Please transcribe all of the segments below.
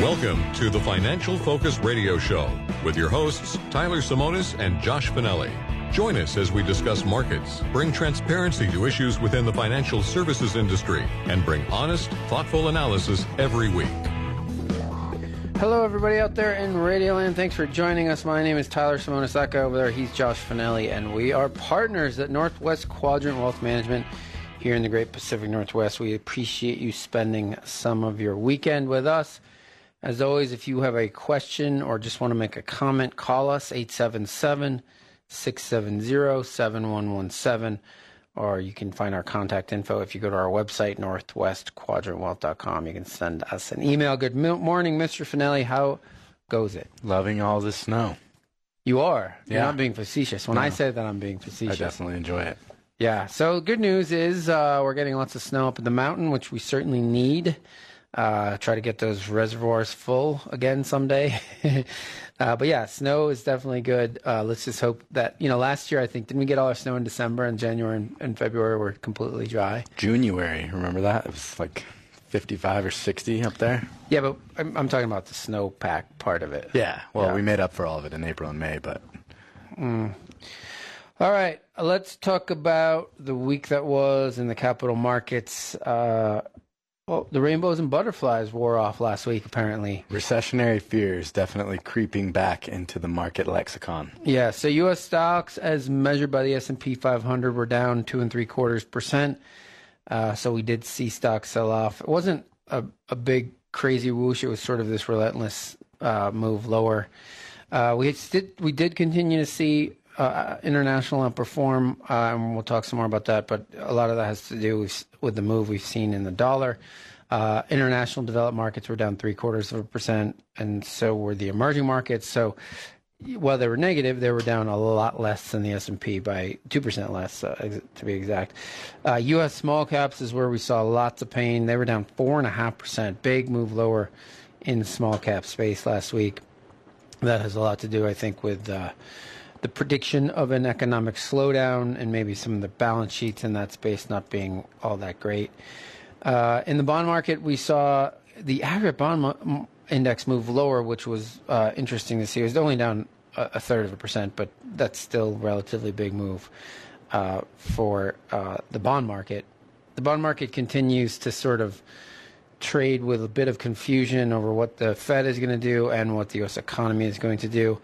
Welcome to the Financial Focus Radio Show with your hosts, Tyler Simonis and Josh Finelli. Join us as we discuss markets, bring transparency to issues within the financial services industry, and bring honest, thoughtful analysis every week. Hello, everybody out there in Radioland. Thanks for joining us. My name is Tyler Simonis. That guy over there, he's Josh Finelli, and we are partners at Northwest Quadrant Wealth Management here in the Great Pacific Northwest. We appreciate you spending some of your weekend with us. As always, if you have a question or just want to make a comment, call us 877 670 7117, or you can find our contact info if you go to our website, northwestquadrantwealth.com. You can send us an email. Good morning, Mr. Finelli. How goes it? Loving all the snow. You are. You're Yeah. not being facetious. When I say that, I'm being facetious. I definitely enjoy it. Yeah. So good news is uh, we're getting lots of snow up in the mountain, which we certainly need. Uh, try to get those reservoirs full again someday. uh, but yeah, snow is definitely good. Uh, let's just hope that you know. Last year, I think didn't we get all our snow in December and January and, and February were completely dry. January, remember that? It was like 55 or 60 up there. Yeah, but I'm, I'm talking about the snowpack part of it. Yeah. Well, Yeah. we made up for all of it in April and May, but All right, let's talk about the week that was in the capital markets. Uh, well, the rainbows and butterflies wore off last week, apparently. recessionary fears definitely creeping back into the market lexicon. Yeah, so U.S. stocks, as measured by the S&P 500, were down two and three quarters percent. Uh, so we did see stocks sell off. It wasn't a, a big crazy whoosh. It was sort of this relentless uh, move lower. Uh, we did we did continue to see uh, international outperform, uh, and we'll talk some more about that. But a lot of that has to do with, with the move we've seen in the dollar. Uh, international developed markets were down three quarters of a percent, and so were the emerging markets. So while they were negative, they were down a lot less than the S and P by two percent less, uh, to be exact. Uh, U.S. small caps is where we saw lots of pain. They were down four and a half percent, big move lower in the small cap space last week. That has a lot to do, I think, with uh, the prediction of an economic slowdown and maybe some of the balance sheets in that space not being all that great. Uh, in the bond market, we saw the aggregate bond mo- index move lower, which was uh, interesting to see. It was only down a, a third of a percent, but that's still relatively big move uh, for uh, the bond market. The bond market continues to sort of trade with a bit of confusion over what the Fed is going to do and what the U.S. economy is going to do.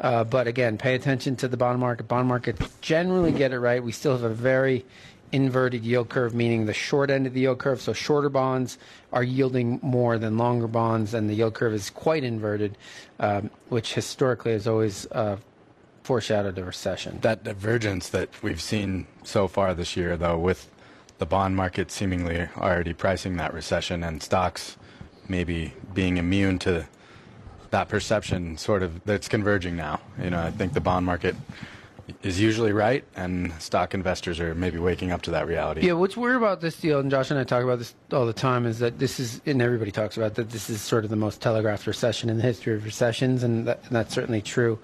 Uh, but again, pay attention to the bond market. Bond markets generally get it right. We still have a very inverted yield curve, meaning the short end of the yield curve. So shorter bonds are yielding more than longer bonds, and the yield curve is quite inverted, um, which historically has always uh, foreshadowed a recession. That divergence that we've seen so far this year, though, with the bond market seemingly already pricing that recession and stocks maybe being immune to that perception, sort of, that's converging now. You know, I think the bond market is usually right, and stock investors are maybe waking up to that reality. Yeah, what's weird about this deal, and Josh and I talk about this all the time, is that this is, and everybody talks about that this is sort of the most telegraphed recession in the history of recessions, and, that, and that's certainly true.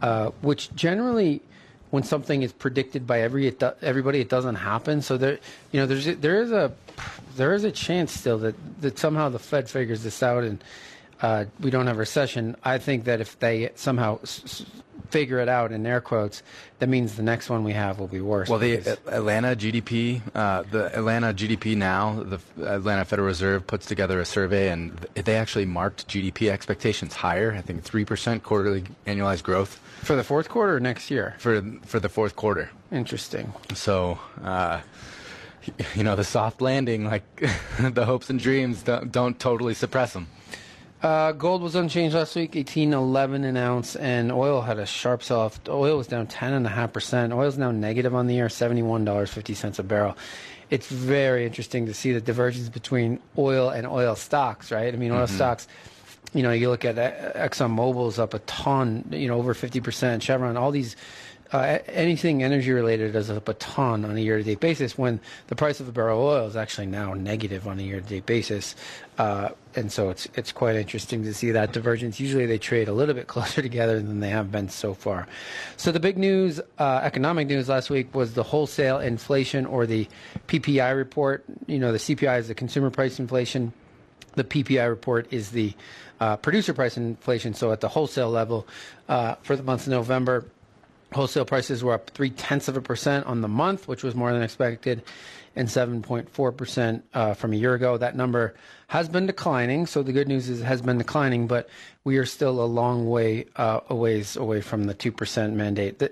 Uh, which generally, when something is predicted by every it do, everybody, it doesn't happen. So there, you know, there's there is a there is a chance still that that somehow the Fed figures this out and uh, we don't have a recession. I think that if they somehow s- s- figure it out in air quotes, that means the next one we have will be worse. Well, the Atlanta GDP, uh, the Atlanta GDP now, the Atlanta Federal Reserve puts together a survey, and they actually marked GDP expectations higher. I think three percent quarterly annualized growth for the fourth quarter or next year. for for the fourth quarter. Interesting. So, uh, you know, the soft landing, like the hopes and dreams, don't, don't totally suppress them. Uh, gold was unchanged last week, eighteen eleven an ounce, and oil had a sharp sell-off. Oil was down ten and a half percent. Oil is now negative on the year, seventy-one dollars fifty cents a barrel. it's very interesting to see the divergence between oil and oil stocks, right? I mean, oil mm-hmm. stocks you know, you look at Exxon Mobil's up a ton, you know, over 50%, Chevron, all these, uh, anything energy related up a ton on a year to date basis when the price of a barrel of oil is actually now negative on a year to date basis. Uh, and so it's, it's quite interesting to see that divergence. Usually they trade a little bit closer together than they have been so far. So the big news, uh, economic news last week was the wholesale inflation or the PPI report. You know, the CPI is the consumer price inflation. The PPI report is the uh, producer price inflation. So at the wholesale level, uh, for the month of November, wholesale prices were up three tenths of a percent on the month, which was more than expected, and 7.4 percent uh, from a year ago. That number has been declining. So the good news is it has been declining, but we are still a long way uh, a ways away from the two percent mandate.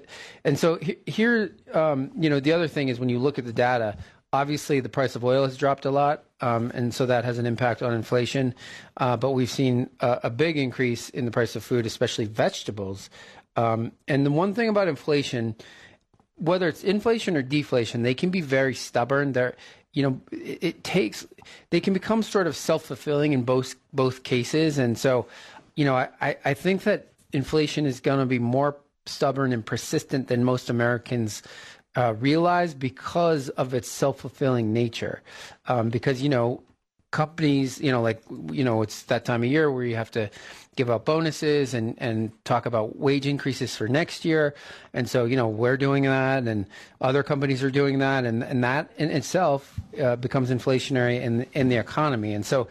and so here, um, you know, the other thing is when you look at the data, Obviously, the price of oil has dropped a lot, um, and so that has an impact on inflation. Uh, but we've seen a, a, big increase in the price of food, especially vegetables. Um, and the one thing about inflation, whether it's inflation or deflation, they can be very stubborn. They're, you know, it, it takes, they can become sort of self fulfilling in both both cases. And so, you know, I, I think that inflation is going to be more stubborn and persistent than most Americans uh, realized because of its self fulfilling nature. Um, because, you know, companies, you know, like, you know, it's that time of year where you have to give out bonuses and, and talk about wage increases for next year. And so, you know, we're doing that and other companies are doing that. And, and that in itself uh, becomes inflationary in, in the economy. And so,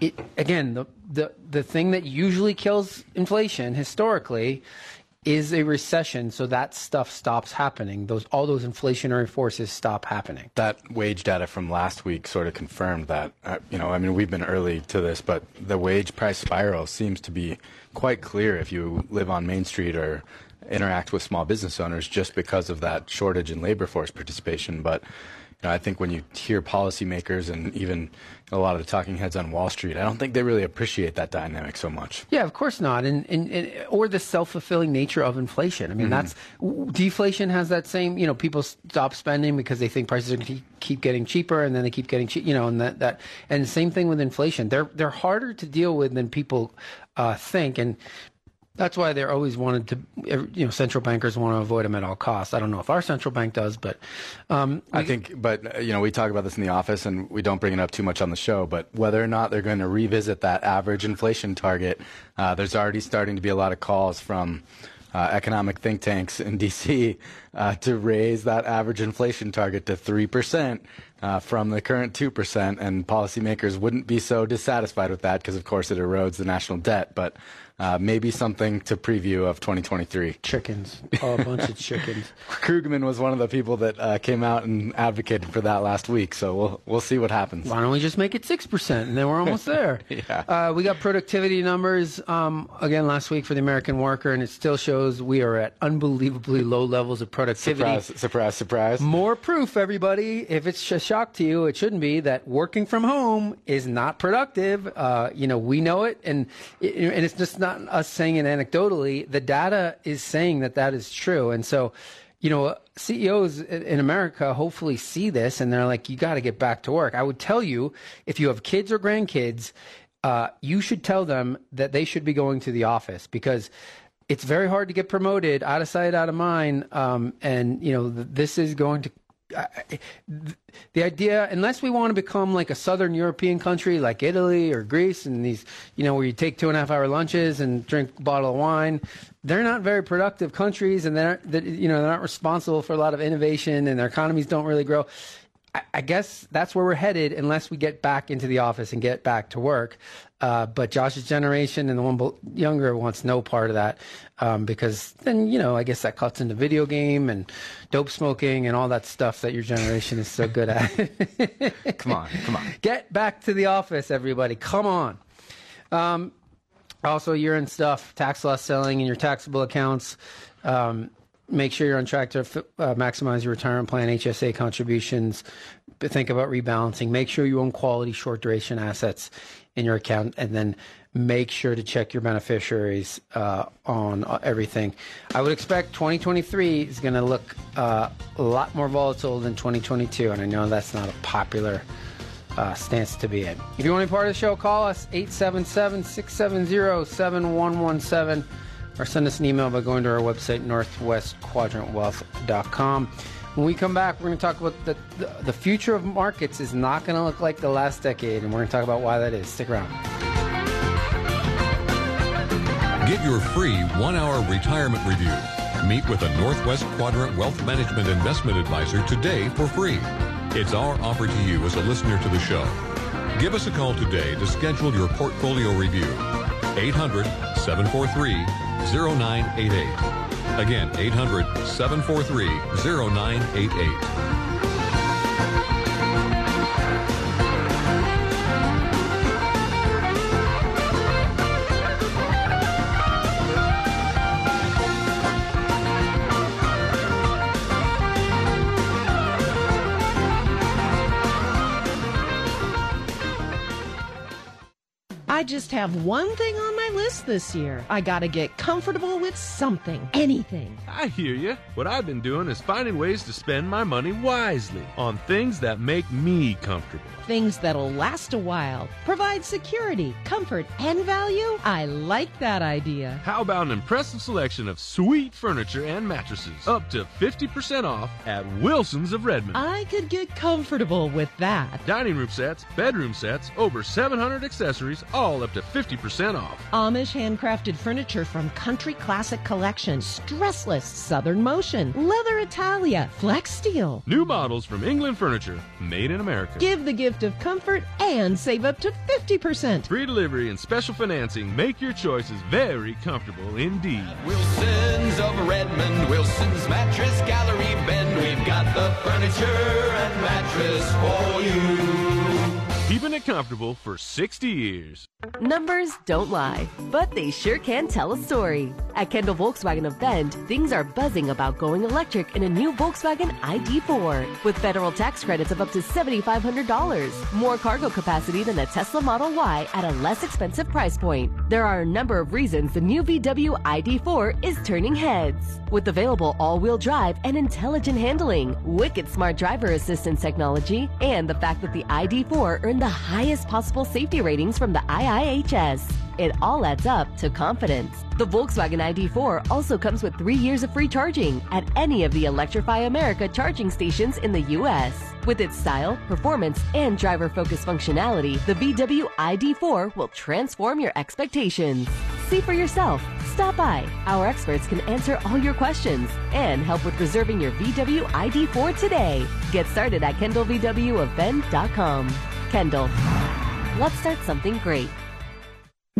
it, again, the, the, the thing that usually kills inflation historically is a recession so that stuff stops happening. Those all those inflationary forces stop happening. That wage data from last week sort of confirmed that uh, you know i mean we've been early to this but the wage price spiral seems to be quite clear if you live on main street or interact with small business owners just because of that shortage in labor force participation. But you know, I think when you hear policymakers and even a lot of the talking heads on Wall Street, I don't think they really appreciate that dynamic so much. Yeah, of course not, and, and, and or the self fulfilling nature of inflation. I mean, mm-hmm. that's deflation has that same. You know, people stop spending because they think prices are going to keep getting cheaper, and then they keep getting cheap. You know, and that that and same thing with inflation. They're they're harder to deal with than people uh, think, and that's why they're always wanted to, you know, central bankers want to avoid them at all costs. I don't know if our central bank does, but um, I think, but you know, we talk about this in the office, and we don't bring it up too much on the show. But whether or not they're going to revisit that average inflation target, uh, there's already starting to be a lot of calls from uh, economic think tanks in DC uh, to raise that average inflation target to 3% uh, from the current 2%. And policymakers wouldn't be so dissatisfied with that because, of course, it erodes the national debt. But uh, maybe something to preview of 2023. Chickens, oh, a bunch of chickens. Krugman was one of the people that uh, came out and advocated for that last week, so we'll we'll see what happens. Why don't we just make it six percent, and then we're almost there? yeah. Uh, we got productivity numbers um, again last week for the American worker, and it still shows we are at unbelievably low levels of productivity. Surprise! Surprise! Surprise! More proof, everybody. If it's a shock to you, it shouldn't be that working from home is not productive. Uh, you know, we know it, and and it's just not not us saying it anecdotally. The data is saying that that is true. And so, you know, CEOs in America hopefully see this and they're like, you got to get back to work. I would tell you, if you have kids or grandkids, uh, you should tell them that they should be going to the office because it's very hard to get promoted out of sight, out of mind. Um, and, you know, this is going to the idea, unless we want to become like a southern European country like Italy or Greece, and these, you know, where you take two and a half hour lunches and drink a bottle of wine, they're not very productive countries, and they're, you know, they're not responsible for a lot of innovation, and their economies don't really grow. I guess that's where we're headed unless we get back into the office and get back to work. Uh, but Josh's generation and the one younger wants no part of that um, because then, you know, I guess that cuts into video game and dope smoking and all that stuff that your generation is so good at. come on, come on. Get back to the office, everybody. Come on. Um, also, year end stuff, tax loss selling in your taxable accounts. Um, make sure you're on track to uh, maximize your retirement plan, HSA contributions. Think about rebalancing. Make sure you own quality short duration assets in your account, and then make sure to check your beneficiaries uh, on uh, everything. I would expect 2023 is going to look uh, a lot more volatile than 2022, and I know that's not a popular uh, stance to be in. If you want to be part of the show, call us 877 670 7117 or send us an email by going to our website, northwestquadrantwealth.com. When we come back, we're going to talk about the, the, the future of markets is not going to look like the last decade, and we're going to talk about why that is. Stick around. Get your free one hour retirement review. Meet with a Northwest Quadrant Wealth Management Investment Advisor today for free. It's our offer to you as a listener to the show. Give us a call today to schedule your portfolio review. 800 743 0988. Again, 800 743 0988. I just have one thing on my list this year. I gotta get comfortable with something, anything. I hear you. What I've been doing is finding ways to spend my money wisely on things that make me comfortable. Things that'll last a while, provide security, comfort, and value. I like that idea. How about an impressive selection of sweet furniture and mattresses, up to 50% off at Wilson's of Redmond? I could get comfortable with that. Dining room sets, bedroom sets, over 700 accessories, all up to 50% off. Amish handcrafted furniture from Country Classic Collection, stressless Southern Motion, Leather Italia, Flex Steel. New models from England Furniture, made in America. Give the gift of comfort and save up to 50%. Free delivery and special financing make your choices very comfortable indeed. Wilson's of Redmond, Wilson's Mattress Gallery Bend. We've got the furniture and mattress for you. Keeping it comfortable for 60 years. Numbers don't lie, but they sure can tell a story. At Kendall Volkswagen of Bend, things are buzzing about going electric in a new Volkswagen ID4 with federal tax credits of up to $7,500, more cargo capacity than a Tesla Model Y at a less expensive price point. There are a number of reasons the new VW ID4 is turning heads. With available all-wheel drive and intelligent handling, wicked smart driver assistance technology, and the fact that the ID4 earned the highest possible safety ratings from the IIHS. It all adds up to confidence. The Volkswagen ID4 also comes with three years of free charging at any of the Electrify America charging stations in the U.S. With its style, performance, and driver focused functionality, the VW ID4 will transform your expectations. See for yourself. Stop by. Our experts can answer all your questions and help with reserving your VW ID4 today. Get started at KendallVWofBend.com. Kendall, let's start something great.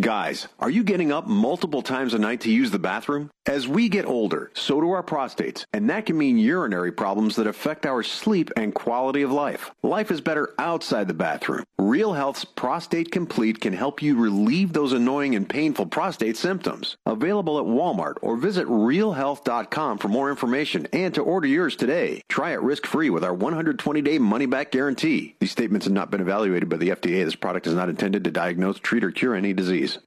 Guys, are you getting up multiple times a night to use the bathroom? As we get older, so do our prostates, and that can mean urinary problems that affect our sleep and quality of life. Life is better outside the bathroom. Real Health's Prostate Complete can help you relieve those annoying and painful prostate symptoms. Available at Walmart or visit realhealth.com for more information and to order yours today. Try it risk-free with our 120-day money-back guarantee. These statements have not been evaluated by the FDA. This product is not intended to diagnose, treat, or cure any disease.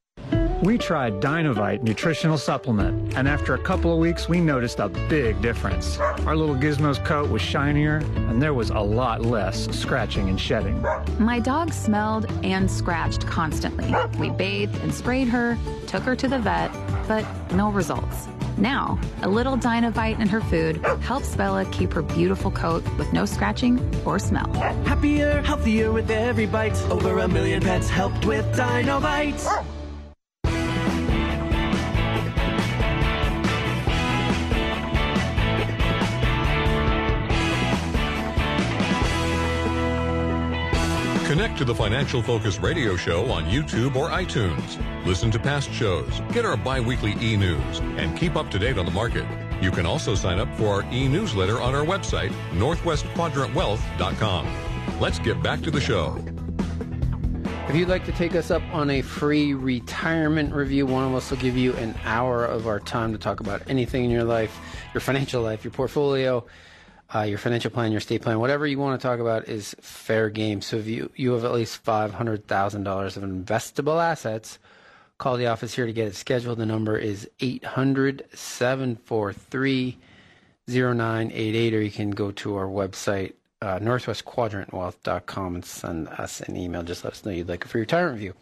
We tried Dinovite nutritional supplement, and after a couple of weeks, we noticed a big difference. Our little Gizmo's coat was shinier, and there was a lot less scratching and shedding. My dog smelled and scratched constantly. We bathed and sprayed her, took her to the vet, but no results. Now, a little Dinovite in her food helps Bella keep her beautiful coat with no scratching or smell. Happier, healthier with every bite. Over a million pets helped with Dinovite. Connect to the Financial Focus radio show on YouTube or iTunes. Listen to past shows, get our bi-weekly e-news, and keep up to date on the market. You can also sign up for our e-newsletter on our website, northwestquadrantwealth.com. Let's get back to the show. If you'd like to take us up on a free retirement review, one of us will give you an hour of our time to talk about anything in your life, your financial life, your portfolio, uh, your financial plan, your estate plan, whatever you want to talk about is fair game. So if you, you have at least $500,000 of investable assets, call the office here to get it scheduled. The number is 800 743 0988, or you can go to our website, uh, northwestquadrantwealth.com, and send us an email. Just let us know you'd like a free retirement review.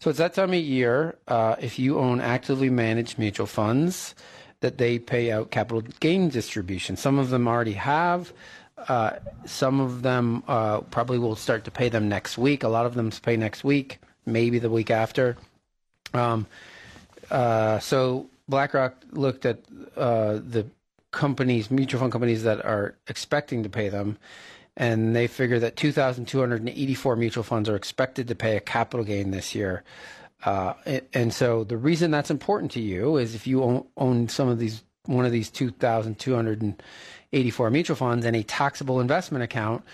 So it's that time of year. Uh, if you own actively managed mutual funds, that they pay out capital gain distribution. Some of them already have. Uh, some of them uh, probably will start to pay them next week. A lot of them pay next week, maybe the week after. Um, uh, so BlackRock looked at uh, the companies, mutual fund companies that are expecting to pay them, and they figure that 2,284 mutual funds are expected to pay a capital gain this year. Uh, and so the reason that's important to you is if you own, some of these, one of these 2,284 mutual funds and a taxable investment account,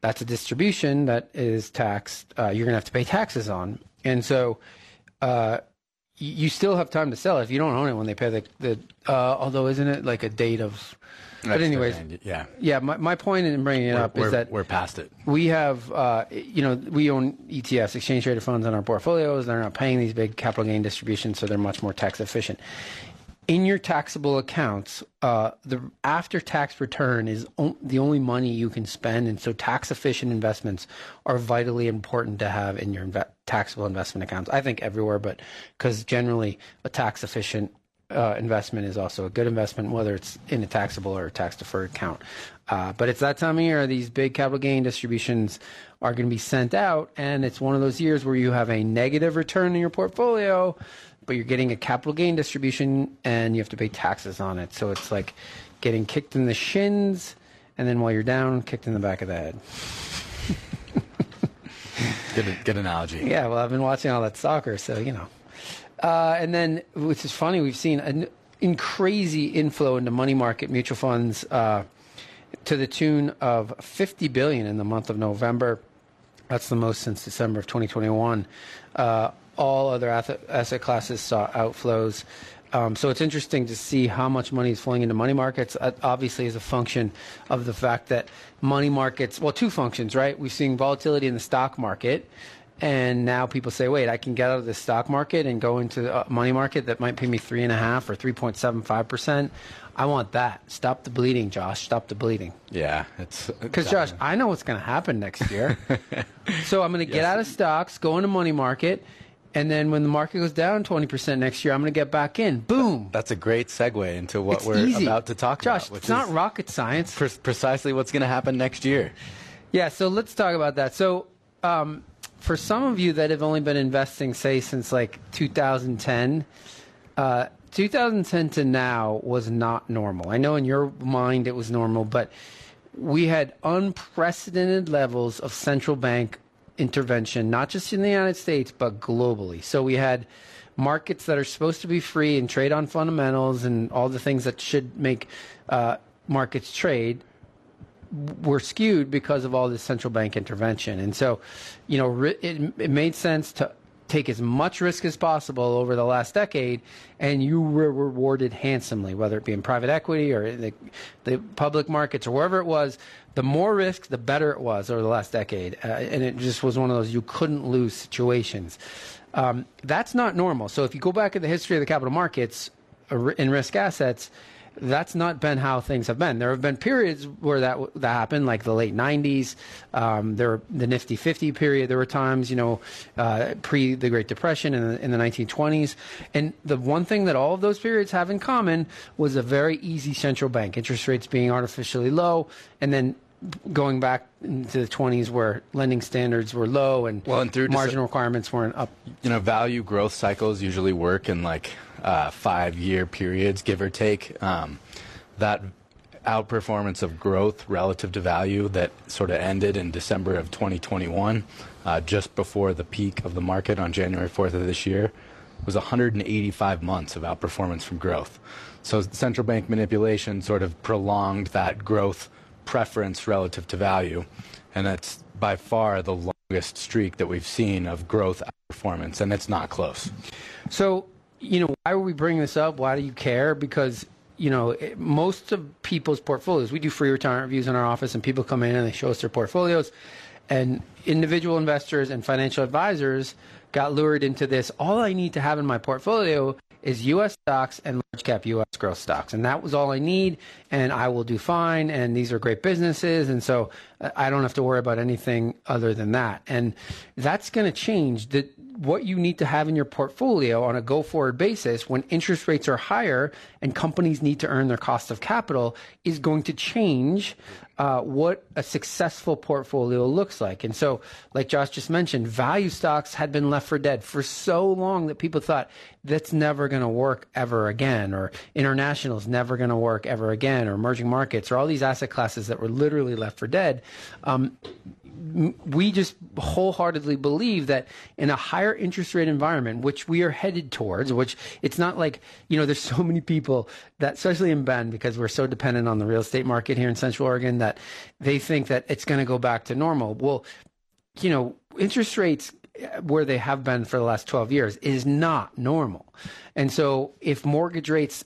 that's a distribution that is taxed. Uh, you're going to have to pay taxes on. And so, uh, you still have time to sell it if you don't own it when they pay the, the uh, although isn't it like a date of but anyways, yeah, yeah. My, my point in bringing it we're, up is that we're past it. We have, uh, you know, we own ETFs, exchange traded funds, in our portfolios. They're not paying these big capital gain distributions, so they're much more tax efficient. In your taxable accounts, uh, the after-tax return is o- the only money you can spend, and so tax-efficient investments are vitally important to have in your inve- taxable investment accounts. I think everywhere, but because generally a tax-efficient uh, investment is also a good investment, whether it's in a taxable or a tax deferred account. Uh, but it's that time of year, these big capital gain distributions are going to be sent out, and it's one of those years where you have a negative return in your portfolio, but you're getting a capital gain distribution and you have to pay taxes on it. So it's like getting kicked in the shins, and then while you're down, kicked in the back of the head. good, good analogy. Yeah, well, I've been watching all that soccer, so you know. Uh, and then, which is funny, we've seen an in crazy inflow into money market mutual funds uh, to the tune of 50 billion in the month of November. That's the most since December of 2021. Uh, all other asset, classes saw outflows. Um, so it's interesting to see how much money is flowing into money markets. Uh, obviously, as a function of the fact that money markets, well, two functions, right? We've seen volatility in the stock market, and now people say, wait, I can get out of the stock market and go into the money market that might pay me three and a half or 3.75%. I want that. Stop the bleeding, Josh. Stop the bleeding. Yeah, it's because Josh, I know what's going to happen next year. so I'm going to get yes. out of stocks, go into money market, and then when the market goes down 20% next year, I'm going to get back in. Boom. That's a great segue into what it's we're easy. about to talk Josh, about. Josh, it's not rocket science. Pre- precisely what's going to happen next year. Yeah, so let's talk about that. So, um, for some of you that have only been investing, say, since like 2010, uh, 2010 to now was not normal. I know in your mind it was normal, but we had unprecedented levels of central bank intervention, not just in the United States, but globally. So we had markets that are supposed to be free and trade on fundamentals and all the things that should make uh, markets trade were skewed because of all this central bank intervention. And so, you know, it, it made sense to take as much risk as possible over the last decade, and you were rewarded handsomely, whether it be in private equity or the, the public markets or wherever it was. The more risk, the better it was over the last decade. Uh, and it just was one of those you couldn't lose situations. Um, that's not normal. So if you go back in the history of the capital markets uh, in risk assets, that's not been how things have been. There have been periods where that that happened, like the late '90s. Um, there, the Nifty 50 period. There were times, you know, uh, pre the Great Depression in the, in the 1920s. And the one thing that all of those periods have in common was a very easy central bank interest rates being artificially low, and then going back into the 20s where lending standards were low and, well, and through margin requirements weren't up. You know, value growth cycles usually work in like uh, five year periods, give or take. Um, that outperformance of growth relative to value that sort of ended in December of 2021, uh, just before the peak of the market on January 4th of this year, was 185 months of outperformance from growth. So central bank manipulation sort of prolonged that growth preference relative to value, and that's by far the longest streak that we've seen of growth performance, and it's not close. So, you know, why would we bring this up? Why do you care? Because you know, it, most of people's portfolios, we do free retirement reviews in our office, and people come in and they show us their portfolios. And individual investors and financial advisors got lured into this. All I need to have in my portfolio is U.S. stocks and large cap U.S. growth stocks, and that was all I need, and I will do fine. And these are great businesses, and so I don't have to worry about anything other than that. And that's going to change. The, what you need to have in your portfolio on a go forward basis when interest rates are higher and companies need to earn their cost of capital is going to change uh, what a successful portfolio looks like. And so, like Josh just mentioned, value stocks had been left for dead for so long that people thought that's never going to work ever again, or international is never going to work ever again, or emerging markets, or all these asset classes that were literally left for dead. Um, we just wholeheartedly believe that in a higher interest rate environment, which we are headed towards, which it's not like, you know, there's so many people that, especially in Bend, because we're so dependent on the real estate market here in Central Oregon, that they think that it's going to go back to normal. Well, you know, interest rates where they have been for the last 12 years is not normal. And so if mortgage rates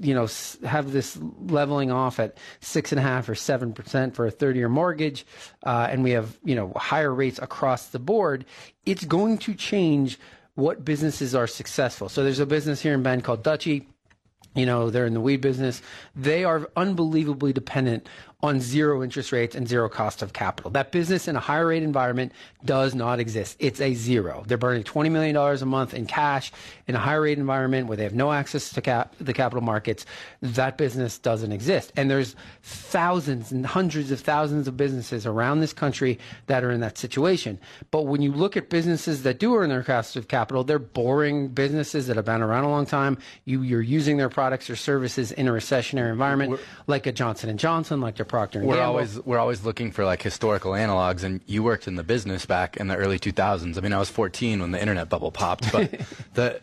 you know have this leveling off at six and a half or seven percent for a 30 year mortgage, uh, and we have you know higher rates across the board, it's going to change what businesses are successful. So there's a business here in Bend called Dutchie You know, they're in the weed business. They are unbelievably dependent on zero interest rates and zero cost of capital. That business in a higher rate environment does not exist. It's a zero. They're burning $20 million a month in cash in a higher rate environment where they have no access to cap- the capital markets. That business doesn't exist. And there's thousands and hundreds of thousands of businesses around this country that are in that situation. But when you look at businesses that do earn their cost of capital, they're boring businesses that have been around a long time. You, you're using their products or services in a recessionary environment, we're, like a Johnson & Johnson, like Procter we're Gamble. always we're always looking for like historical analogs, and you worked in the business back in the early 2000s. I mean, I was 14 when the internet bubble popped, but the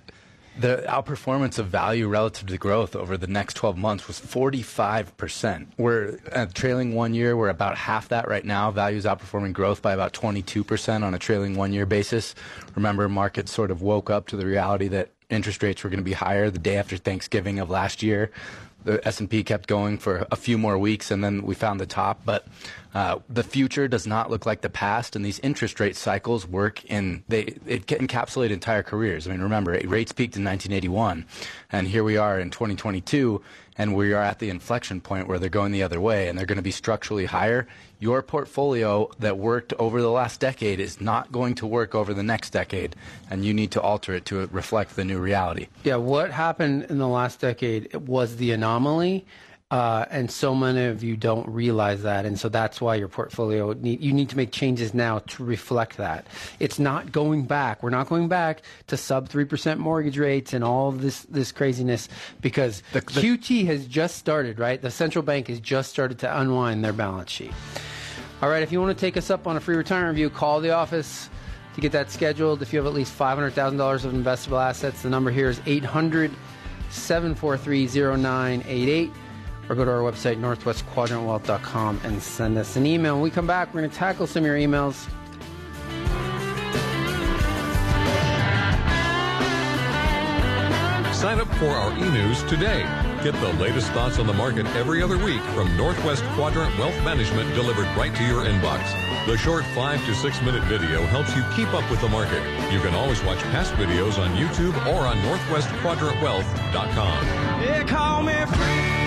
the outperformance of value relative to growth over the next 12 months was 45%. We're uh, trailing one year, we're about half that right now. Values outperforming growth by about 22% on a trailing one year basis. Remember, markets sort of woke up to the reality that interest rates were going to be higher the day after Thanksgiving of last year the S&P kept going for a few more weeks, and then we found the top. But uh, the future does not look like the past, and these interest rate cycles work in they it encapsulate entire careers. I mean, remember rates peaked in 1981, and here we are in 2022, and we are at the inflection point where they're going the other way, and they're going to be structurally higher. Your portfolio that worked over the last decade is not going to work over the next decade, and you need to alter it to reflect the new reality. Yeah, what happened in the last decade was the anomaly uh, and so many of you don't realize that, and so that's why your portfolio need, you need to make changes now to reflect that. It's not going back. We're not going back to sub three percent mortgage rates and all this this craziness because the, the, QT has just started. Right, the central bank has just started to unwind their balance sheet. All right, if you want to take us up on a free retirement review, call the office to get that scheduled. If you have at least five hundred thousand dollars of investable assets, the number here is 800 743 0988 or go to our website, northwestquadrantwealth.com, and send us an email. When we come back, we're going to tackle some of your emails. Sign up for our e-news today. Get the latest thoughts on the market every other week from Northwest Quadrant Wealth Management delivered right to your inbox. The short five to six minute video helps you keep up with the market. You can always watch past videos on YouTube or on northwestquadrantwealth.com. They call me free.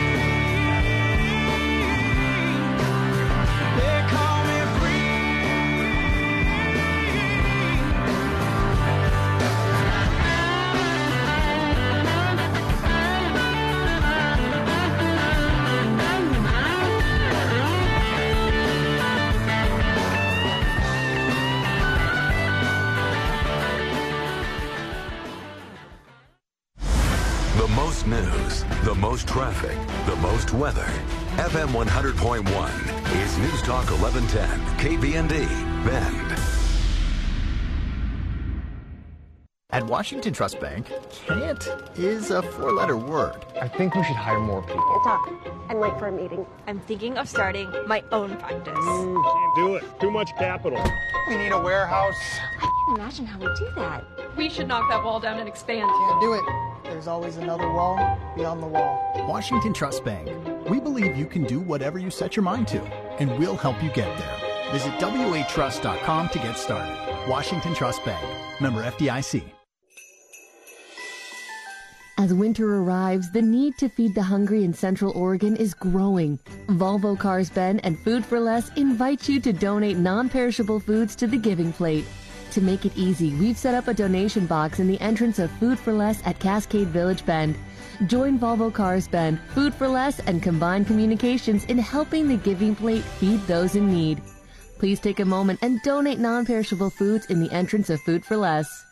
Washington Trust Bank, can't is a four letter word. I think we should hire more people. Talk and wait for a meeting. I'm thinking of starting my own practice. Mm, can't do it. Too much capital. We need a warehouse. I can't imagine how we do that. We should knock that wall down and expand. Can't do it. There's always another wall beyond the wall. Washington Trust Bank. We believe you can do whatever you set your mind to, and we'll help you get there. Visit watrust.com to get started. Washington Trust Bank. Member FDIC. As winter arrives, the need to feed the hungry in Central Oregon is growing. Volvo Cars Bend and Food for Less invite you to donate non-perishable foods to the Giving Plate. To make it easy, we've set up a donation box in the entrance of Food for Less at Cascade Village Bend. Join Volvo Cars Bend, Food for Less, and Combined Communications in helping the Giving Plate feed those in need. Please take a moment and donate non-perishable foods in the entrance of Food for Less.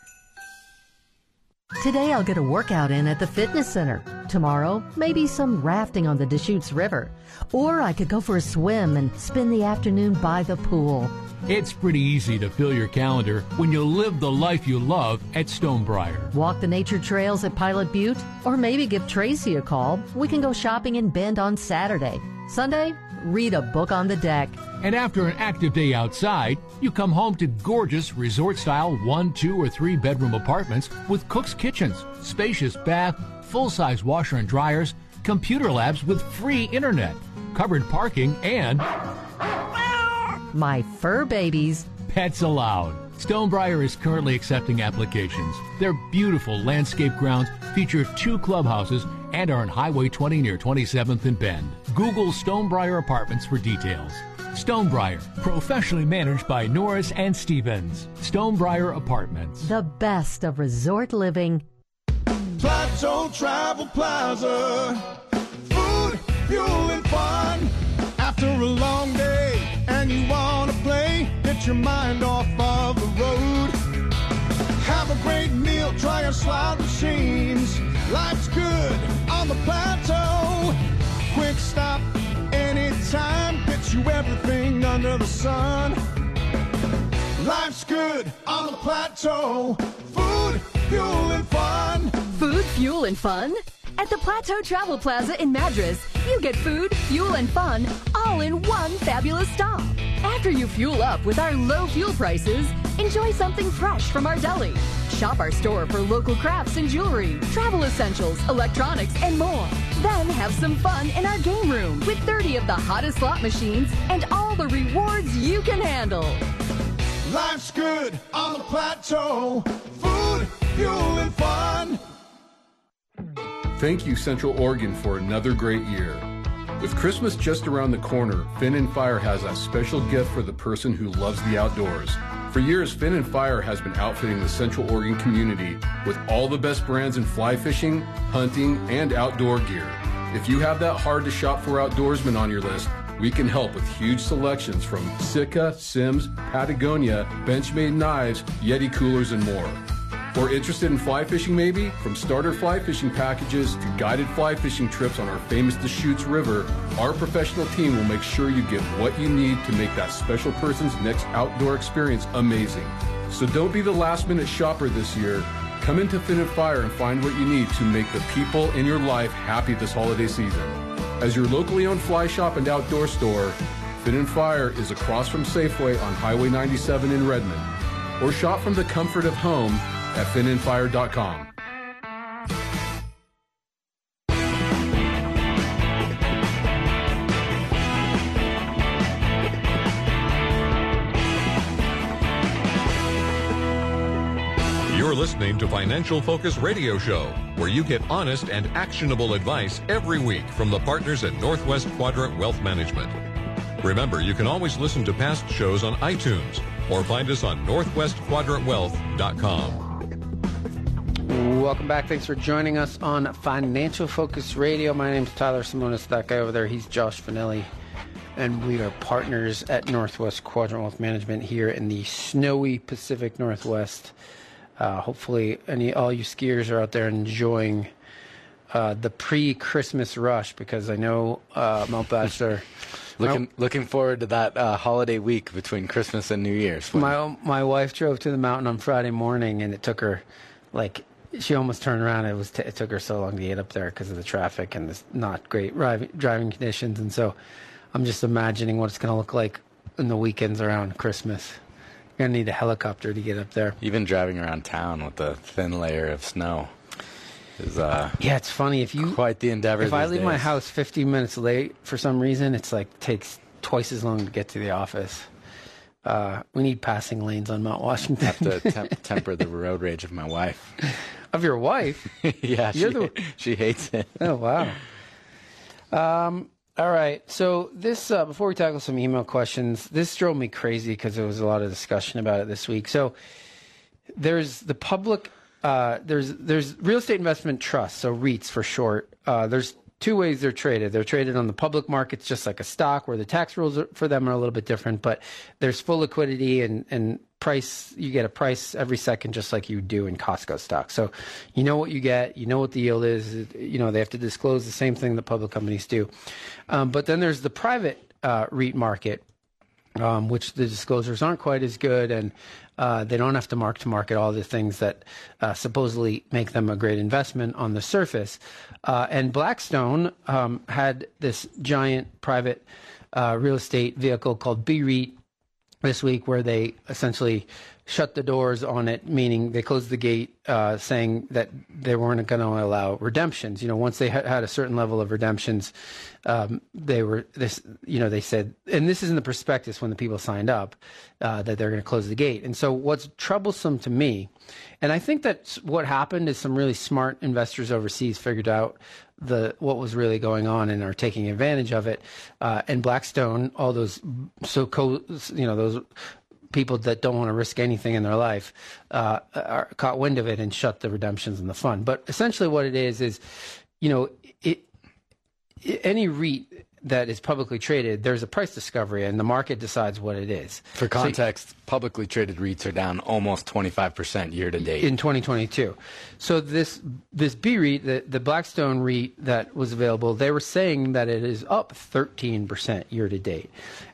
Today I'll get a workout in at the fitness center. Tomorrow, maybe some rafting on the Deschutes River. Or I could go for a swim and spend the afternoon by the pool. It's pretty easy to fill your calendar when you live the life you love at Stonebriar. Walk the nature trails at Pilot Butte? Or maybe give Tracy a call. We can go shopping in Bend on Saturday. Sunday, read a book on the deck. And after an active day outside, you come home to gorgeous resort style one, two, or three bedroom apartments with cook's kitchens, spacious bath, full size washer and dryers, computer labs with free internet, covered parking, and my fur babies. Pets allowed. Stonebriar is currently accepting applications. Their beautiful landscape grounds feature two clubhouses and are on Highway 20 near 27th and Bend. Google Stonebriar Apartments for details. Stonebriar, professionally managed by Norris and Stevens. Stonebriar Apartments. The best of resort living. Plateau Travel Plaza. Food, fuel, and fun. After a long day and you want to play, get your mind off of the road. Have a great meal, try slot machines. Life's good on the plateau. Quick stop anytime, gets you everything under the sun. Life's good on the plateau. Food, fuel, and fun. Food, fuel, and fun? At the Plateau Travel Plaza in Madras, you get food, fuel, and fun all in one fabulous stop. After you fuel up with our low fuel prices, enjoy something fresh from our deli. Shop our store for local crafts and jewelry, travel essentials, electronics, and more. Then have some fun in our game room with 30 of the hottest slot machines and all the rewards you can handle. Life's good on the plateau. Food, fuel, and fun. Thank you, Central Oregon, for another great year. With Christmas just around the corner, Fin and Fire has a special gift for the person who loves the outdoors. For years, Fin and Fire has been outfitting the Central Oregon community with all the best brands in fly fishing, hunting, and outdoor gear. If you have that hard to shop for outdoorsman on your list, we can help with huge selections from Sitka, Simms, Patagonia, Benchmade knives, Yeti coolers, and more. Or interested in fly fishing maybe? From starter fly fishing packages to guided fly fishing trips on our famous Deschutes River, our professional team will make sure you get what you need to make that special person's next outdoor experience amazing. So don't be the last minute shopper this year. Come into Fin and Fire and find what you need to make the people in your life happy this holiday season. As your locally owned fly shop and outdoor store, Fin and Fire is across from Safeway on Highway 97 in Redmond. Or shop from the comfort of home at finandfire.com. You're listening to Financial Focus Radio Show, where you get honest and actionable advice every week from the partners at Northwest Quadrant Wealth Management. Remember, you can always listen to past shows on iTunes or find us on northwestquadrantwealth.com. Welcome back. Thanks for joining us on Financial Focus Radio. My name is Tyler Simonis. That guy over there, he's Josh Finelli. And we are partners at Northwest Quadrant Wealth Management here in the snowy Pacific Northwest. Uh, hopefully, any all you skiers are out there enjoying uh, the pre-Christmas rush because I know uh, Mount Bachelor. Looking looking forward to that uh, holiday week between Christmas and New Year's. My my wife drove to the mountain on Friday morning, and it took her like she almost turned around. It was t- it took her so long to get up there because of the traffic and the not great driving driving conditions. And so, I'm just imagining what it's going to look like in the weekends around Christmas. You're gonna need a helicopter to get up there. Even driving around town with a thin layer of snow is uh, Yeah, it's funny if you quite the endeavor. if I leave my house 15 minutes late for some reason, it's like takes twice as long to get to the office. Uh, we need passing lanes on Mount Washington. have to temp- temper the road rage of my wife. Of your wife? yeah, she, the- she hates it. Oh wow. Um. All right. So this uh, before we tackle some email questions, this drove me crazy because there was a lot of discussion about it this week. So there's the public. Uh, there's there's real estate investment trusts, so REITs for short. Uh, there's two ways they're traded. They're traded on the public markets just like a stock, where the tax rules are, for them are a little bit different. But there's full liquidity and and price. You get a price every second, just like you do in Costco stock. So you know what you get. You know what the yield is. You know they have to disclose the same thing the public companies do. Um, but then there's the private uh, REIT market, um, which the disclosures aren't quite as good, and uh, they don't have to mark to market all the things that uh, supposedly make them a great investment on the surface. Uh, and Blackstone um, had this giant private uh, real estate vehicle called B REIT this week, where they essentially shut the doors on it, meaning they closed the gate, uh, saying that they weren't going to allow redemptions. You know, once they had, had a certain level of redemptions, um, they were this. You know, they said, and this is in the prospectus when the people signed up uh, that they're going to close the gate. And so, what's troublesome to me, and I think that what happened is some really smart investors overseas figured out the what was really going on and are taking advantage of it. Uh, and Blackstone, all those so co, you know those people that don't want to risk anything in their life uh, are caught wind of it and shut the redemptions in the fund. But essentially, what it is is, you know, it, it any REIT that is publicly traded, there's a price discovery, and the market decides what it is. For So- context, publicly traded REITs are down almost 25% year to date. in 2022. So this this B REIT, the, the Blackstone REIT that was available, they were saying that it is up 13% year to date.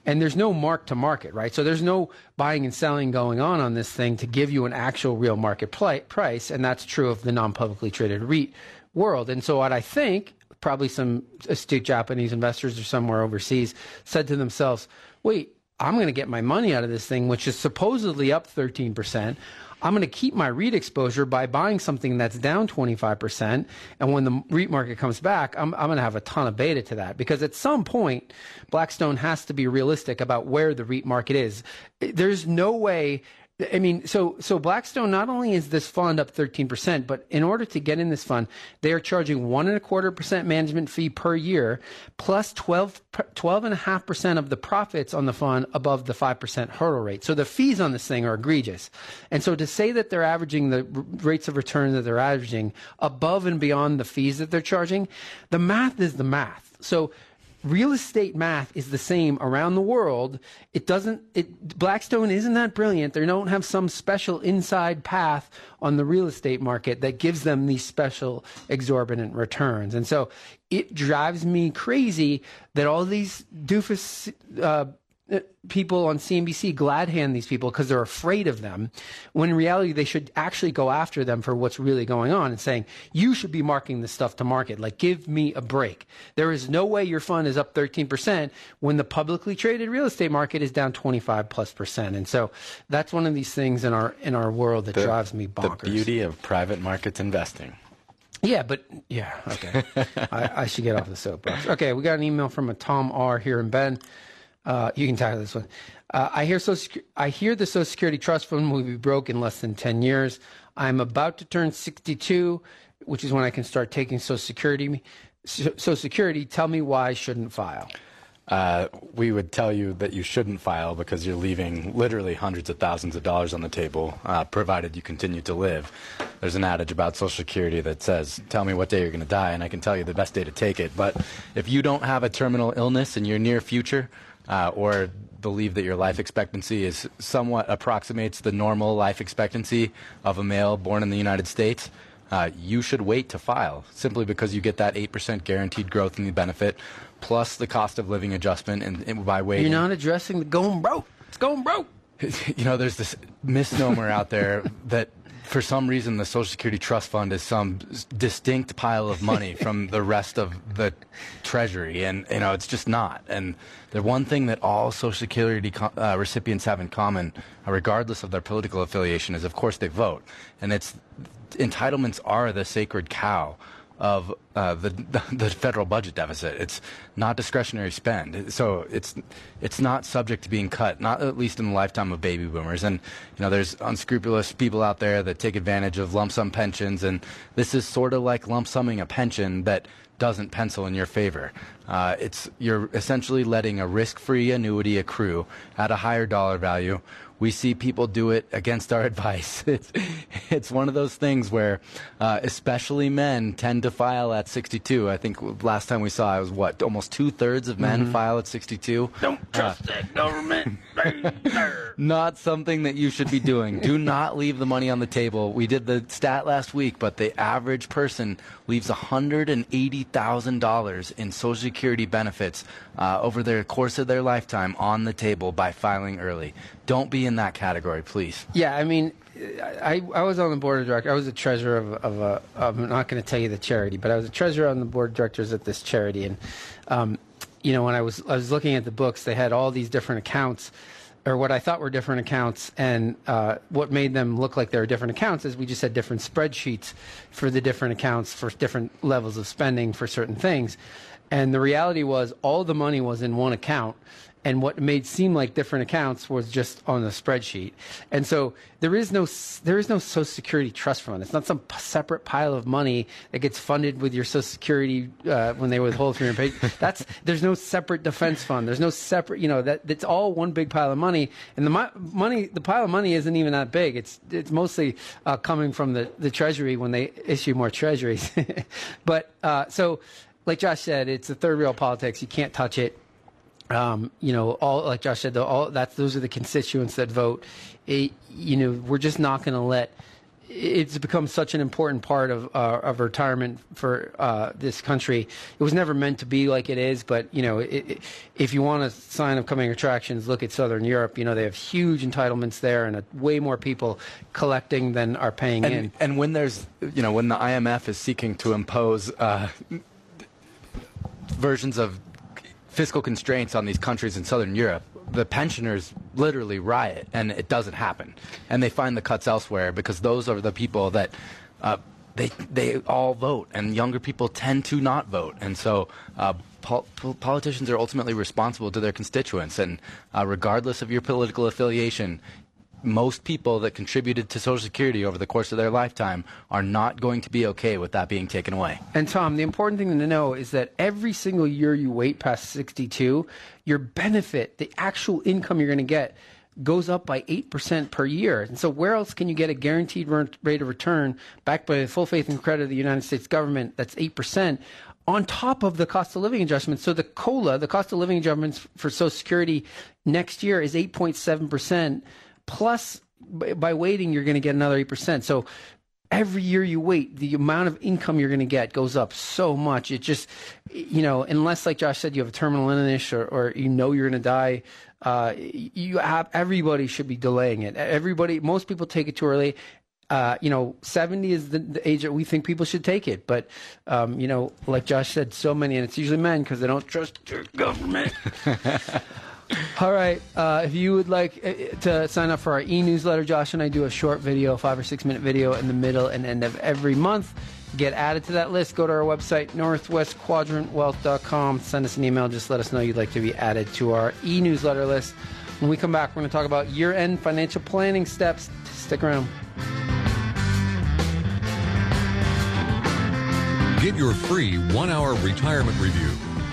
And there's no mark to market, right? So there's no buying and selling going on on this thing to give you an actual real market pli- price, and that's true of the non-publicly traded REIT world. And so what I think probably some astute Japanese investors or somewhere overseas said to themselves, "Wait, I'm going to get my money out of this thing, which is supposedly up 13%. I'm going to keep my REIT exposure by buying something that's down 25%. And when the REIT market comes back, I'm, I'm going to have a ton of beta to that because at some point, Blackstone has to be realistic about where the REIT market is. There's no way. I mean, so so Blackstone not only is this fund up 13%, but in order to get in this fund, they are charging one and a quarter percent management fee per year, plus 12 12 and a half percent of the profits on the fund above the five percent hurdle rate. So the fees on this thing are egregious, and so to say that they're averaging the rates of return that they're averaging above and beyond the fees that they're charging, the math is the math. So real estate math is the same around the world. It doesn't, it, Blackstone isn't that brilliant. They don't have some special inside path on the real estate market that gives them these special exorbitant returns. And so it drives me crazy that all these doofus, uh, Uh, people on CNBC glad hand these people because they're afraid of them, when in reality they should actually go after them for what's really going on and saying, you should be marking this stuff to market. Like, give me a break. There is no way your fund is up 13% when the publicly traded real estate market is down 25 plus percent. And so that's one of these things in our, in our world that The- drives me bonkers. The beauty of private markets investing. Yeah, but yeah, okay. I, I should get off the soapbox. Okay, we got an email from a Tom R here in Bend. Uh, you can tackle this one. Uh, I hear so. I hear the Social Security Trust Fund will be broke in less than ten years. I'm about to turn 62, which is when I can start taking Social Security. Social Security. Tell me why I shouldn't file. Uh, we would tell you that you shouldn't file because you're leaving literally hundreds of thousands of dollars on the table, uh, provided you continue to live. There's an adage about Social Security that says, Tell me what day you're going to die, and I can tell you the best day to take it. But if you don't have a terminal illness in your near future, uh, or believe that your life expectancy is somewhat approximates the normal life expectancy of a male born in the United States, uh, you should wait to file simply because you get that 8% guaranteed growth in the benefit plus the cost of living adjustment and, and by waiting. You're not addressing the going broke. It's going broke. you know, there's this misnomer out there that for some reason the Social Security Trust Fund is some distinct pile of money from the rest of the Treasury, and you know it's just not. And the one thing that all Social Security co- uh, recipients have in common, regardless of their political affiliation, is of course they vote, and it's entitlements are the sacred cow of uh, the the federal budget deficit. It's not discretionary spend, so it's it's not subject to being cut, not at least in the lifetime of baby boomers. And you know, there's unscrupulous people out there that take advantage of lump sum pensions, and this is sort of like lump summing a pension that doesn't pencil in your favor. Uh, it's you're essentially letting a risk-free annuity accrue at a higher dollar value. We see people do it against our advice. It's, it's one of those things where, uh, especially men, tend to file at 62. I think last time we saw it was what almost two thirds of men Mhm. file at 62. Don't trust that government. Not something that you should be doing. Do not leave the money on the table. We did the stat last week, but the average person leaves $180,000 in Social Security benefits uh, over the course of their lifetime on the table by filing early. Don't be in that category, please. Yeah, I mean, I, I was on the board of directors. I was a treasurer of, of a. I'm not going to tell you the charity, but I was a treasurer on the board of directors at this charity, and um, you know, when I was I was looking at the books, they had all these different accounts, or what I thought were different accounts, and uh, what made them look like they were different accounts is we just had different spreadsheets for the different accounts for different levels of spending for certain things, and the reality was all the money was in one account and what made seem like different accounts was just on the spreadsheet. And so there is no there is no Social Security trust fund. It's not some p- separate pile of money that gets funded with your Social Security uh, when they withhold from your pay. That's there's no separate defense fund. There's no separate you know that that's all one big pile of money. And the mo- money the pile of money isn't even that big. It's it's mostly uh, coming from the the Treasury when they issue more Treasuries. but uh, so. Like Josh said, it's the third real politics. You can't touch it um, you know, all like Josh said, the, all that's those are the constituents that vote. It, you know, we're just not going to let. It's become such an important part of uh, of retirement for uh, this country. It was never meant to be like it is, but you know, it, it, if you want a sign of coming attractions, look at Southern Europe. You know, they have huge entitlements there, and uh way more people collecting than are paying in. And, and when there's, you know, when the IMF is seeking to impose uh, versions of fiscal constraints on these countries in Southern Europe, the pensioners literally riot, and it doesn't happen. And they find the cuts elsewhere because those are the people that uh, they they all vote, and younger people tend to not vote, and so. Uh, pol- pol- politicians are ultimately responsible to their constituents, and uh, regardless of your political affiliation, most people that contributed to Social Security over the course of their lifetime are not going to be okay with that being taken away. And Tom, the important thing to know is that every single year you wait past 62, your benefit, the actual income you're going to get, goes up by 8% per year. And so, where else can you get a guaranteed rate of return backed by the full faith and credit of the United States government that's 8%? On top of the cost of living adjustment. So, the COLA, the cost of living adjustments for Social Security next year is 8.7%. Plus, by waiting, you're going to get another 8%. So, every year you wait, the amount of income you're going to get goes up so much. It just, you know, unless, like Josh said, you have a terminal illness or, or you know you're going to die, uh, you have everybody should be delaying it. Everybody, most people take it too early. Uh, you know, 70 is the, the age that we think people should take it. But, um, you know, like Josh said, so many, and it's usually men because they don't trust their government. All right. Uh, if you would like uh, to sign up for our e-newsletter, Josh and I do a short video, five or six minute video in the middle and end of every month. Get added to that list. Go to our website, northwestquadrantwealth.com. Send us an email. Just let us know you'd like to be added to our e-newsletter list. When we come back, we're going to talk about year-end financial planning steps. Stick around. Get your free one hour retirement review.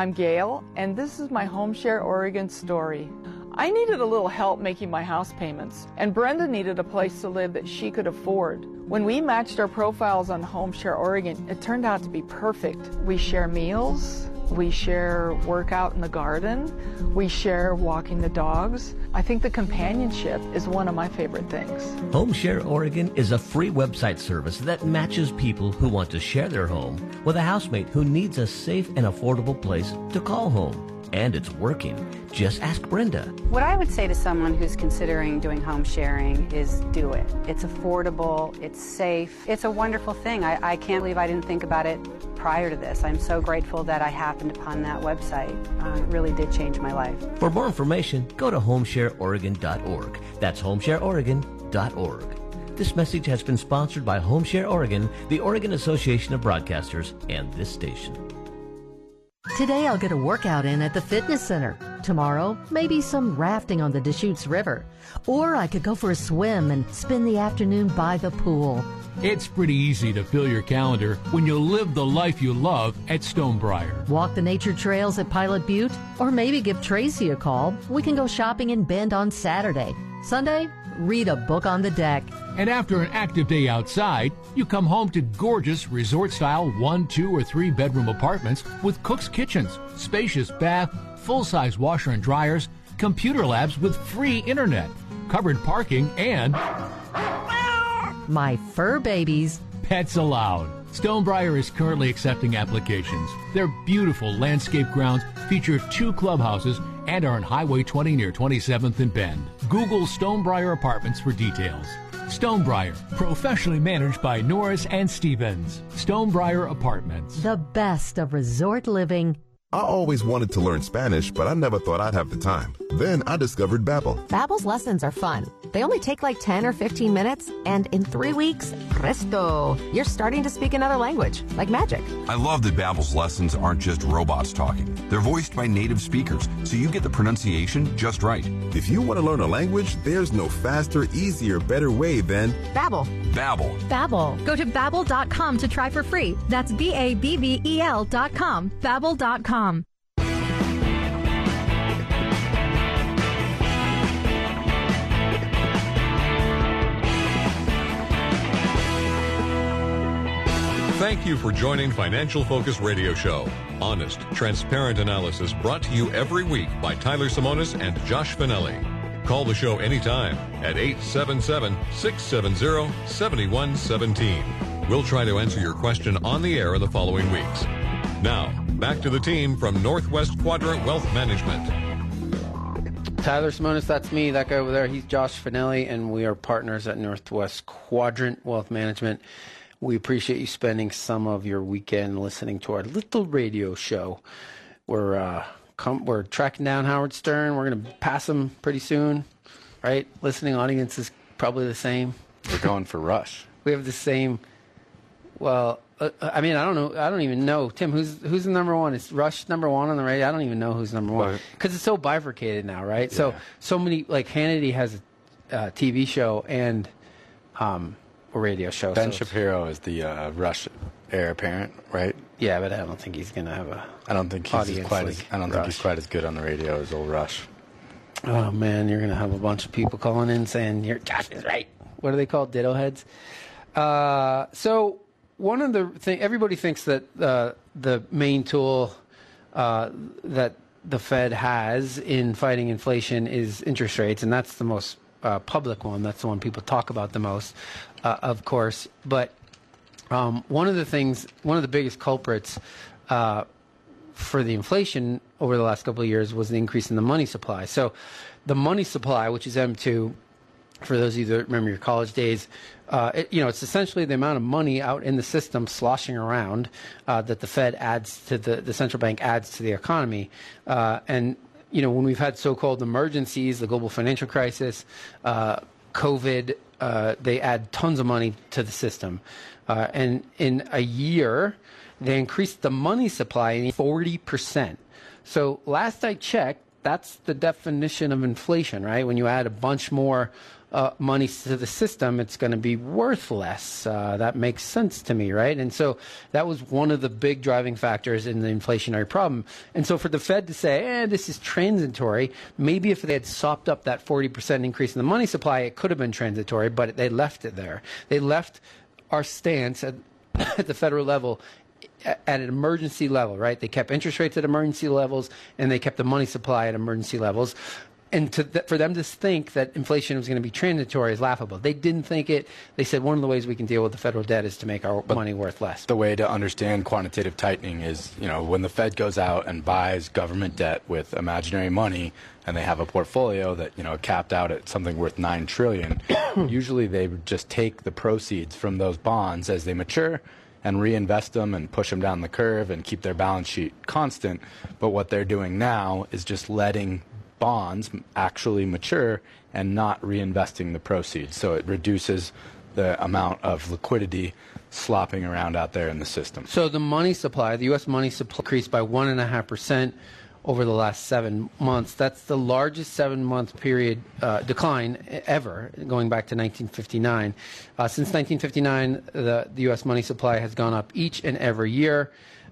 I'm Gail, and this is my HomeShare Oregon story. I needed a little help making my house payments, and Brenda needed a place to live that she could afford. When we matched our profiles on HomeShare Oregon, it turned out to be perfect. We share meals, we share work out in the garden, we share walking the dogs. I think the companionship is one of my favorite things. HomeShare Oregon is a free website service that matches people who want to share their home with a housemate who needs a safe and affordable place to call home. And it's working. Just ask Brenda. What I would say to someone who's considering doing home sharing is do it. It's affordable, it's safe, it's a wonderful thing. I, I can't believe I didn't think about it prior to this. I'm so grateful that I happened upon that website. Uh, it really did change my life. For more information, go to homeshareoregon.org. That's homeshareoregon.org. This message has been sponsored by HomeShare Oregon, the Oregon Association of Broadcasters, and this station. Today I'll get a workout in at the fitness center. Tomorrow, maybe some rafting on the Deschutes River. Or I could go for a swim and spend the afternoon by the pool. It's pretty easy to fill your calendar when you live the life you love at Stonebriar. Walk the nature trails at Pilot Butte? Or maybe give Tracy a call. We can go shopping in Bend on Saturday. Sunday, read a book on the deck. And after an active day outside, you come home to gorgeous resort style one, two, or three bedroom apartments with cook's kitchens, spacious bath, full size washer and dryers, computer labs with free internet, covered parking, and my fur babies. Pets allowed. Stonebriar is currently accepting applications. Their beautiful landscape grounds feature two clubhouses and are on Highway 20 near 27th and Bend. Google Stonebriar Apartments for details. Stonebriar, professionally managed by Norris and Stevens. Stonebriar Apartments. The best of resort living. I always wanted to learn Spanish, but I never thought I'd have the time. Then I discovered Babbel. Babbel's lessons are fun. They only take like 10 or 15 minutes, and in three weeks, presto, you're starting to speak another language, like magic. I love that Babbel's lessons aren't just robots talking. They're voiced by native speakers, so you get the pronunciation just right. If you want to learn a language, there's no faster, easier, better way than Babbel. Babbel. Babbel. Go to babbel.com to try for free. That's B A B B E L dot com. Babbel.com. Thank you for joining Financial Focus Radio Show. Honest, transparent analysis brought to you every week by Tyler Simonis and Josh Finelli. Call the show anytime at 877 670 7117. We'll try to answer your question on the air in the following weeks. Now, back to the team from Northwest Quadrant Wealth Management. Tyler Simonis, that's me. That guy over there, he's Josh Finelli, and we are partners at Northwest Quadrant Wealth Management. We appreciate you spending some of your weekend listening to our little radio show. We're uh, come, we're tracking down Howard Stern. We're going to pass him pretty soon, right? Listening audience is probably the same. We're going for Rush. we have the same. Well, uh, I mean, I don't know. I don't even know. Tim, who's who's the number one? Is Rush number one on the radio? I don't even know who's number one because it's so bifurcated now, right? So so many like Hannity has a uh, TV show and um, radio show. Ben so Shapiro is the uh, Rush heir apparent, right? Yeah, but I don't think he's going to have a. I don't think he's as quite like as I don't think he's quite as good on the radio as old Rush. Oh man, you're gonna have a bunch of people calling in saying your Josh is right. What are they called? Ditto heads. Uh, so one of the thing everybody thinks that uh, the main tool uh, that the Fed has in fighting inflation is interest rates, and that's the most uh, public one. That's the one people talk about the most, uh, of course. But um, one of the things, one of the biggest culprits uh, for the inflation over the last couple of years was the increase in the money supply. So, the money supply, which is M2, for those of you that remember your college days, uh, it, you know, it's essentially the amount of money out in the system sloshing around uh, that the Fed adds to the, the central bank adds to the economy. Uh, and, you know, when we've had so-called emergencies, the global financial crisis, uh, COVID, uh, they add tons of money to the system. Uh, and in a year, they increased the money supply 40%. So last I checked, that's the definition of inflation, right? When you add a bunch more uh, money to the system, it's going to be worth less. Uh, that makes sense to me, right? And so that was one of the big driving factors in the inflationary problem. And so for the Fed to say, eh, this is transitory, maybe if they had sopped up that 40% increase in the money supply, it could have been transitory, but they left it there. They left our stance at, at the federal level at an emergency level, right? They kept interest rates at emergency levels and they kept the money supply at emergency levels and to th- for them to think that inflation was going to be transitory is laughable. They didn't think it. They said one of the ways we can deal with the federal debt is to make our but money worth less. The way to understand quantitative tightening is, you know, when the Fed goes out and buys government debt with imaginary money, and they have a portfolio that you know capped out at something worth nine trillion. usually, they just take the proceeds from those bonds as they mature and reinvest them and push them down the curve and keep their balance sheet constant. But what they're doing now is just letting bonds actually mature and not reinvesting the proceeds. So it reduces the amount of liquidity slopping around out there in the system. So the money supply, the U.S. money supply increased by one and a half percent over the last seven months. That's the largest seven-month period uh, decline ever, going back to 1959. Uh, since 1959, the, the U.S. money supply has gone up each and every year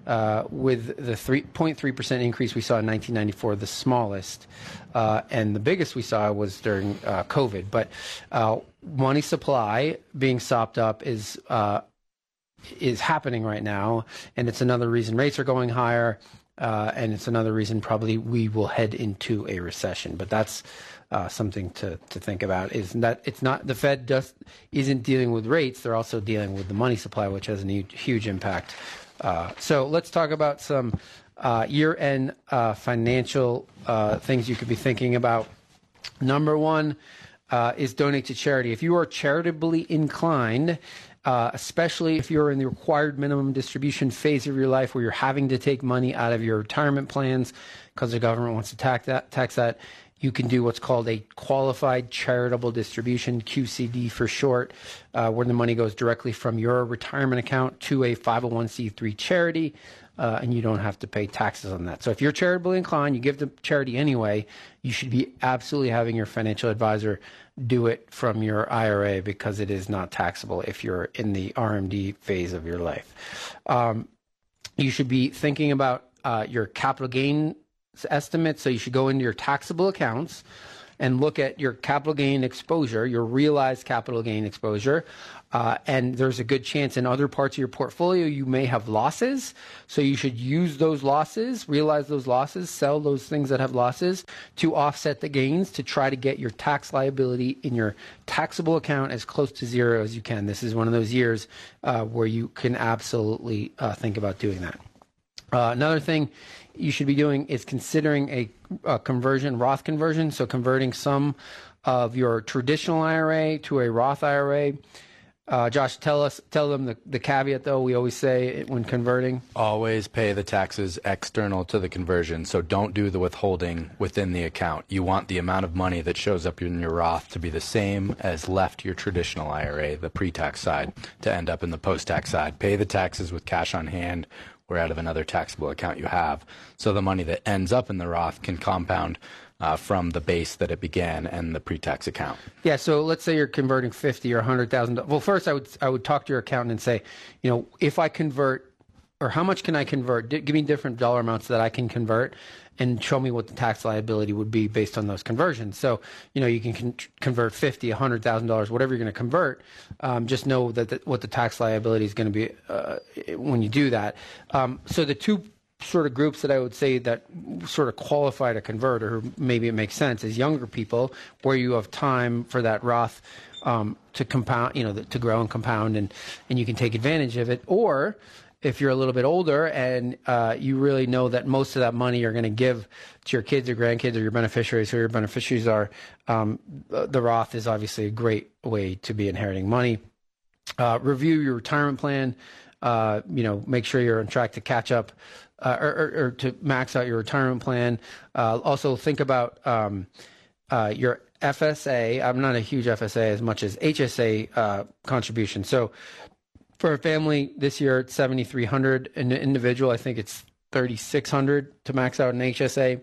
uh, with the 3.3% increase we saw in 1994, the smallest. Uh, and the biggest we saw was during uh, COVID. But uh, money supply being sopped up is uh, is happening right now, and it's another reason rates are going higher, uh, and it's another reason probably we will head into a recession. But that's uh, something to, to think about is that it's not the Fed just isn't dealing with rates; they're also dealing with the money supply, which has a huge, huge impact uh, so let's talk about some uh, year-end uh, financial uh, things you could be thinking about. Number one uh, is donate to charity. If you are charitably inclined, especially if you're in the required minimum distribution phase of your life where you're having to take money out of your retirement plans because the government wants to tax that, tax that you can do what's called a qualified charitable distribution, QCD for short, uh, where the money goes directly from your retirement account to a 501c3 charity, uh, and you don't have to pay taxes on that. So if you're charitably inclined, you give to charity anyway, you should be absolutely having your financial advisor do it from your IRA because it is not taxable if you're in the RMD phase of your life. Um, you should be thinking about uh, your capital gain estimate. So you should go into your taxable accounts and look at your capital gain exposure, your realized capital gain exposure. Uh, and there's a good chance in other parts of your portfolio you may have losses. So you should use those losses, realize those losses, sell those things that have losses to offset the gains to try to get your tax liability in your taxable account as close to zero as you can. This is one of those years uh, where you can absolutely uh, think about doing that. Uh, another thing you should be doing is considering a, a, conversion, Roth conversion. So converting some of your traditional IRA to a Roth IRA. Uh, Josh, tell us, tell them the, the caveat though. We always say when converting, always pay the taxes external to the conversion. So don't do the withholding within the account. You want the amount of money that shows up in your Roth to be the same as left your traditional IRA, the pre-tax side, to end up in the post-tax side. Pay the taxes with cash on hand or out of another taxable account you have. So the money that ends up in the Roth can compound uh, from the base that it began and the pre-tax account. Yeah. So let's say you're converting fifty or hundred thousand. Well, first I would I would talk to your accountant and say, you know, if I convert, or how much can I convert? give me different dollar amounts that I can convert, and show me what the tax liability would be based on those conversions. So, you know, you can con- convert fifty, a hundred thousand dollars, whatever you're going to convert. Um, just know that the, what the tax liability is going to be uh, when you do that. Um, so the two sort of groups that I would say that sort of qualify to convert, or maybe it makes sense, is younger people where you have time for that Roth um, to compound, you know, to grow and compound, and and you can take advantage of it, or if you're a little bit older and uh, you really know that most of that money you're going to give to your kids or grandkids or your beneficiaries, who your beneficiaries are, um, the Roth is obviously a great way to be inheriting money. Uh, review your retirement plan. Uh, you know, make sure you're on track to catch up uh, or, or, or, to max out your retirement plan. Uh, also, think about um, uh, your FSA. I'm not a huge FSA as much as HSA contribution. So for a family this year it's 7300 an individual i think it's 3600 to max out an hsa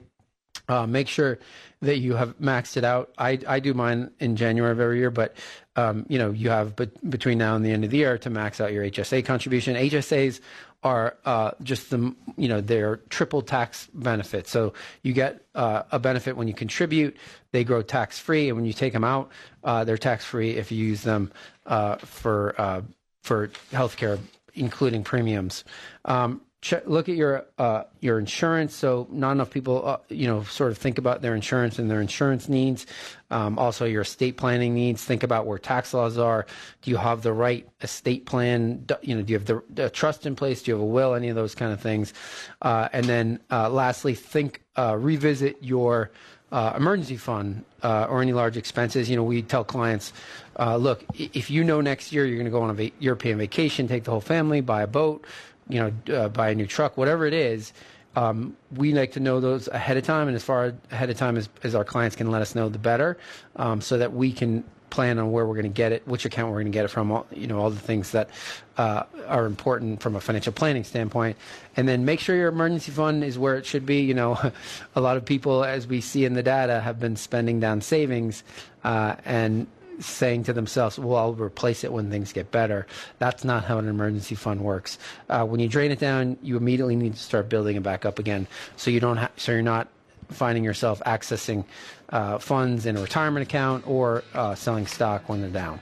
Uh, make sure that you have maxed it out. I, I do mine in January of every year, but um, you know you have but between now and the end of the year to max out your HSA contribution. HSAs are uh, just the you know they're triple tax benefits. So you get uh, a benefit when you contribute, they grow tax free, and when you take them out, uh, they're tax free if you use them uh, for uh, for healthcare, including premiums. Um, check, look at your uh, your insurance. So not enough people, uh, you know, sort of think about their insurance and their insurance needs. Um, also, your estate planning needs. Think about where tax laws are. Do you have the right estate plan? You know, do you have the, the, trust in place? Do you have a will? Any of those kind of things. Uh, and then, uh, lastly, think uh, revisit your uh, emergency fund uh, or any large expenses. You know, we tell clients, uh, look, if you know next year you're going to go on a va- European vacation, take the whole family, buy a boat, you know, uh, buy a new truck, whatever it is, um, we like to know those ahead of time, and as far ahead of time as, as our clients can let us know, the better, um, so that we can plan on where we're going to get it, which account we're going to get it from, all, you know, all the things that uh, are important from a financial planning standpoint. And then make sure your emergency fund is where it should be. You know, a lot of people, as we see in the data, have been spending down savings, uh, and saying to themselves, well, I'll replace it when things get better. That's not how an emergency fund works. Uh, when you drain it down, you immediately need to start building it back up again. So you don't ha- so you're not finding yourself accessing uh, funds in a retirement account or uh, selling stock when they're down.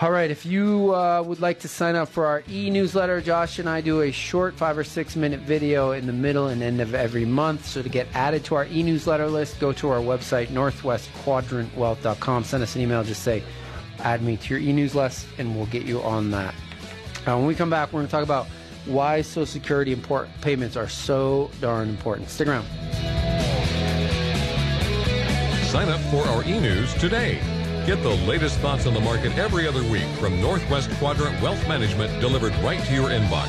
All right, if you uh, would like to sign up for our e newsletter, Josh and I do a short five or six minute video in the middle and end of every month. So to get added to our e newsletter list, go to our website, northwestquadrantwealth.com. Send us an email, just say, add me to your e newsletter, and we'll get you on that. Uh, when we come back, we're going to talk about why Social Security import payments are so darn important. Stick around. Sign up for our e news today. Get the latest thoughts on the market every other week from Northwest Quadrant Wealth Management delivered right to your inbox.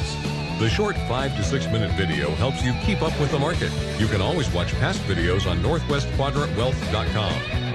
The short 5 to 6 minute video helps you keep up with the market. You can always watch past videos on northwestquadrantwealth.com.